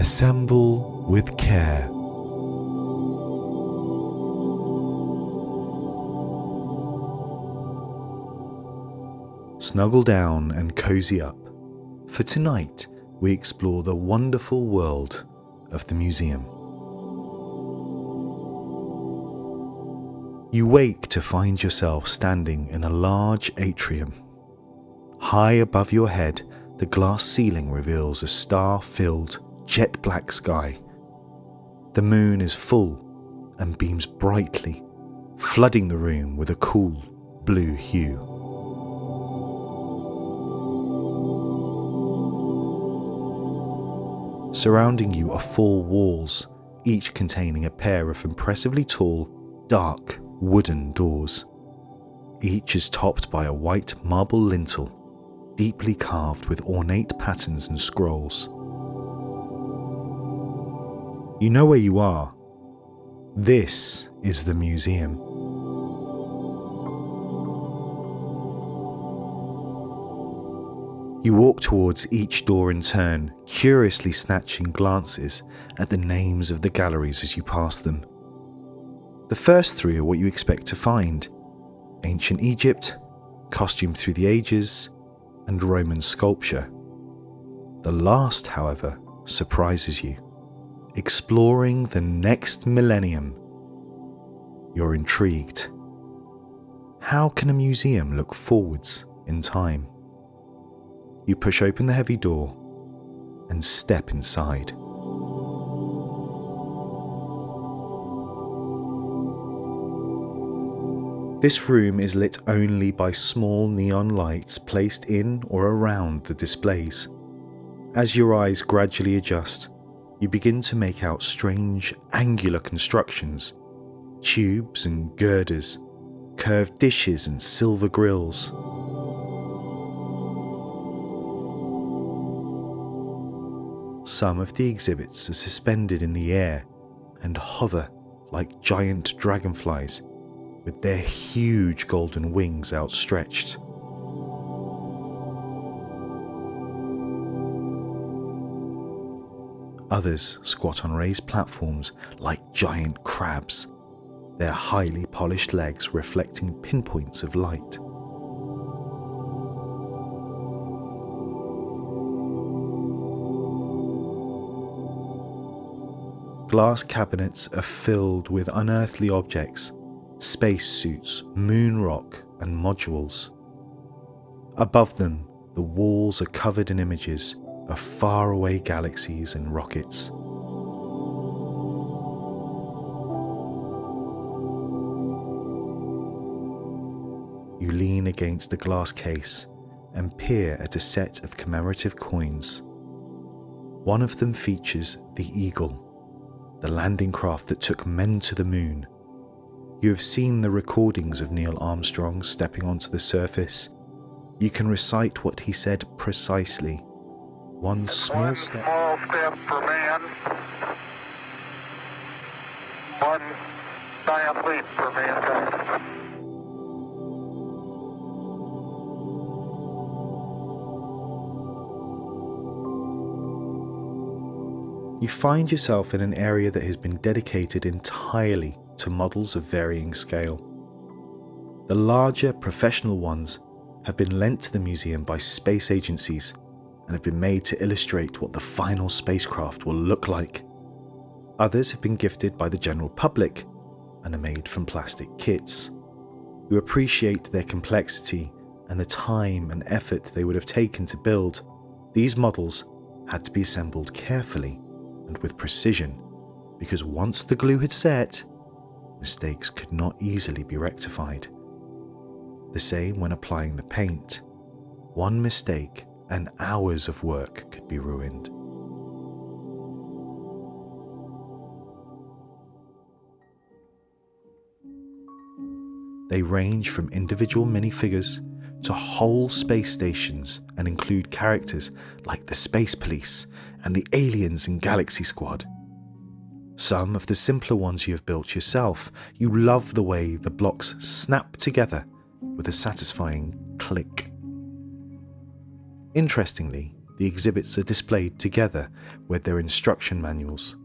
Assemble with care. Snuggle down and cozy up, for tonight we explore the wonderful world of the museum. You wake to find yourself standing in a large atrium. High above your head, the glass ceiling reveals a star filled, jet black sky. The moon is full and beams brightly, flooding the room with a cool blue hue. Surrounding you are four walls, each containing a pair of impressively tall, dark wooden doors. Each is topped by a white marble lintel, deeply carved with ornate patterns and scrolls. You know where you are. This is the museum. You walk towards each door in turn, curiously snatching glances at the names of the galleries as you pass them. The first three are what you expect to find ancient Egypt, costume through the ages, and Roman sculpture. The last, however, surprises you. Exploring the next millennium. You're intrigued. How can a museum look forwards in time? You push open the heavy door and step inside. This room is lit only by small neon lights placed in or around the displays. As your eyes gradually adjust, you begin to make out strange angular constructions tubes and girders, curved dishes and silver grills. Some of the exhibits are suspended in the air and hover like giant dragonflies with their huge golden wings outstretched. Others squat on raised platforms like giant crabs, their highly polished legs reflecting pinpoints of light. Glass cabinets are filled with unearthly objects spacesuits, moon rock, and modules. Above them, the walls are covered in images of faraway galaxies and rockets. You lean against the glass case and peer at a set of commemorative coins. One of them features the Eagle, the landing craft that took men to the moon you have seen the recordings of Neil Armstrong stepping onto the surface. You can recite what he said precisely. One small one step. small step for man, one giant leap for mankind. You find yourself in an area that has been dedicated entirely to models of varying scale. The larger professional ones have been lent to the museum by space agencies and have been made to illustrate what the final spacecraft will look like. Others have been gifted by the general public and are made from plastic kits. You appreciate their complexity and the time and effort they would have taken to build. These models had to be assembled carefully and with precision because once the glue had set, mistakes could not easily be rectified. The same when applying the paint. One mistake and hours of work could be ruined. They range from individual minifigures to whole space stations and include characters like the Space Police and the Aliens and Galaxy Squad. Some of the simpler ones you have built yourself, you love the way the blocks snap together with a satisfying click. Interestingly, the exhibits are displayed together with their instruction manuals.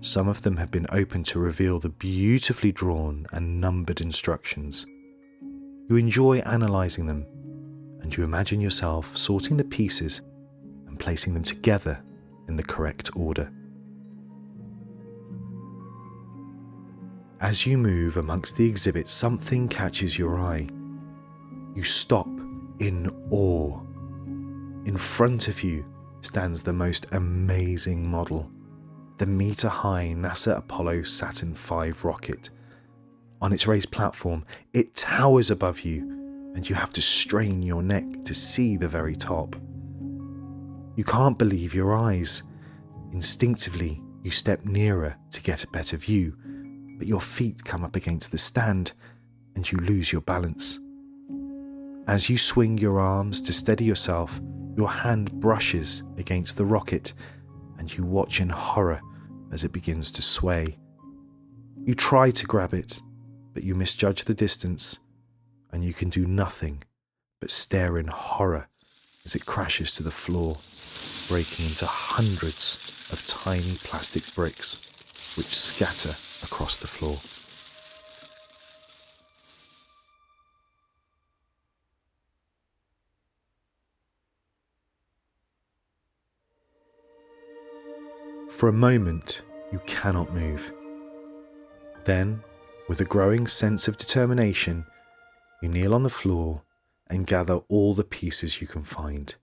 Some of them have been opened to reveal the beautifully drawn and numbered instructions. You enjoy analysing them, and you imagine yourself sorting the pieces and placing them together in the correct order. As you move amongst the exhibits, something catches your eye. You stop in awe. In front of you stands the most amazing model the meter high NASA Apollo Saturn V rocket. On its raised platform, it towers above you, and you have to strain your neck to see the very top. You can't believe your eyes. Instinctively, you step nearer to get a better view, but your feet come up against the stand and you lose your balance. As you swing your arms to steady yourself, your hand brushes against the rocket and you watch in horror as it begins to sway. You try to grab it, but you misjudge the distance and you can do nothing but stare in horror as it crashes to the floor, breaking into hundreds of tiny plastic bricks which scatter across the floor. For a moment, you cannot move. Then, with a growing sense of determination, you kneel on the floor and gather all the pieces you can find.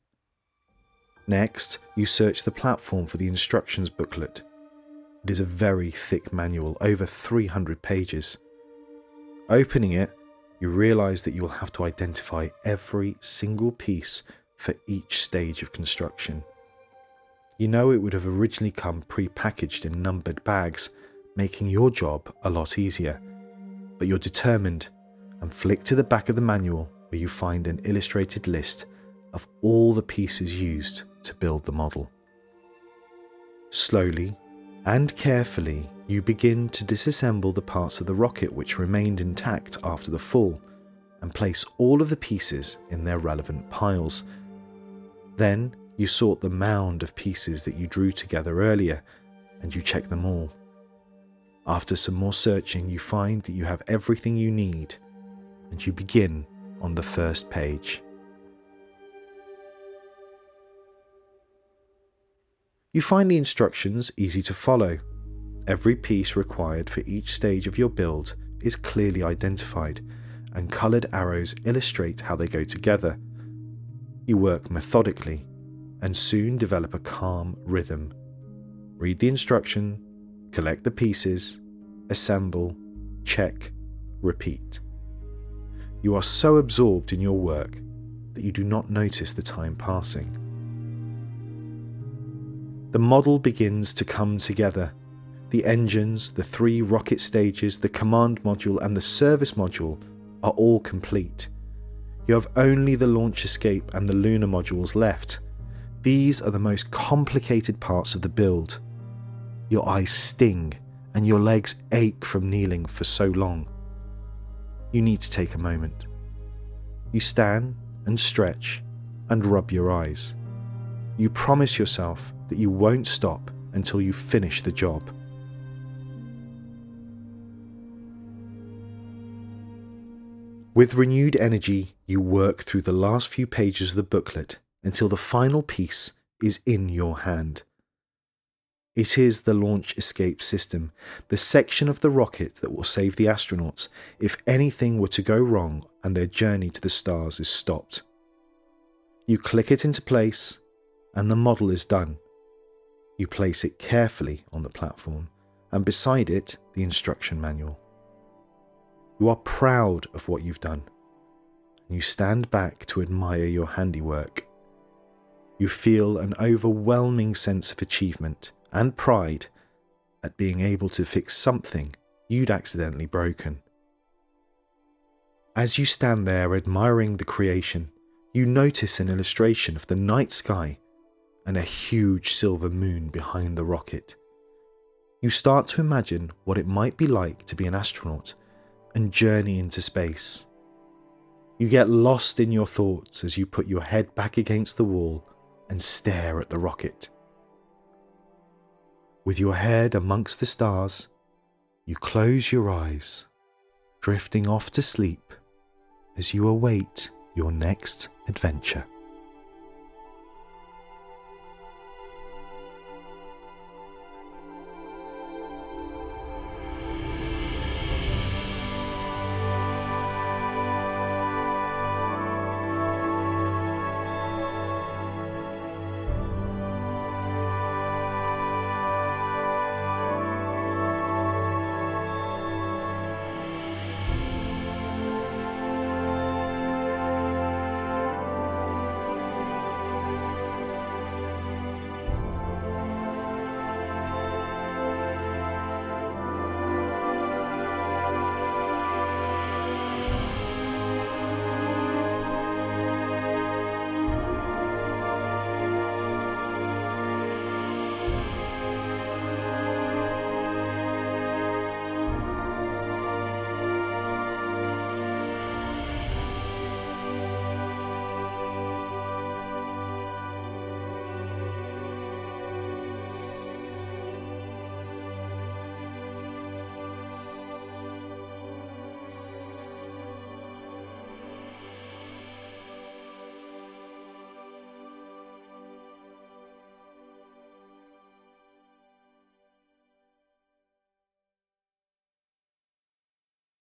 Next, you search the platform for the instructions booklet. It is a very thick manual, over 300 pages. Opening it, you realize that you will have to identify every single piece for each stage of construction. You know it would have originally come pre packaged in numbered bags, making your job a lot easier. But you're determined and flick to the back of the manual where you find an illustrated list of all the pieces used to build the model. Slowly and carefully, you begin to disassemble the parts of the rocket which remained intact after the fall and place all of the pieces in their relevant piles. Then you sort the mound of pieces that you drew together earlier and you check them all. After some more searching, you find that you have everything you need and you begin on the first page. You find the instructions easy to follow. Every piece required for each stage of your build is clearly identified, and coloured arrows illustrate how they go together. You work methodically and soon develop a calm rhythm. Read the instruction, collect the pieces, assemble, check, repeat. You are so absorbed in your work that you do not notice the time passing. The model begins to come together. The engines, the three rocket stages, the command module, and the service module are all complete. You have only the launch escape and the lunar modules left, these are the most complicated parts of the build. Your eyes sting and your legs ache from kneeling for so long. You need to take a moment. You stand and stretch and rub your eyes. You promise yourself that you won't stop until you finish the job. With renewed energy, you work through the last few pages of the booklet until the final piece is in your hand. It is the launch escape system, the section of the rocket that will save the astronauts if anything were to go wrong and their journey to the stars is stopped. You click it into place, and the model is done. You place it carefully on the platform, and beside it, the instruction manual. You are proud of what you've done, and you stand back to admire your handiwork you feel an overwhelming sense of achievement and pride at being able to fix something you'd accidentally broken. As you stand there admiring the creation, you notice an illustration of the night sky and a huge silver moon behind the rocket. You start to imagine what it might be like to be an astronaut and journey into space. You get lost in your thoughts as you put your head back against the wall and stare at the rocket. With your head amongst the stars, you close your eyes, drifting off to sleep as you await your next adventure.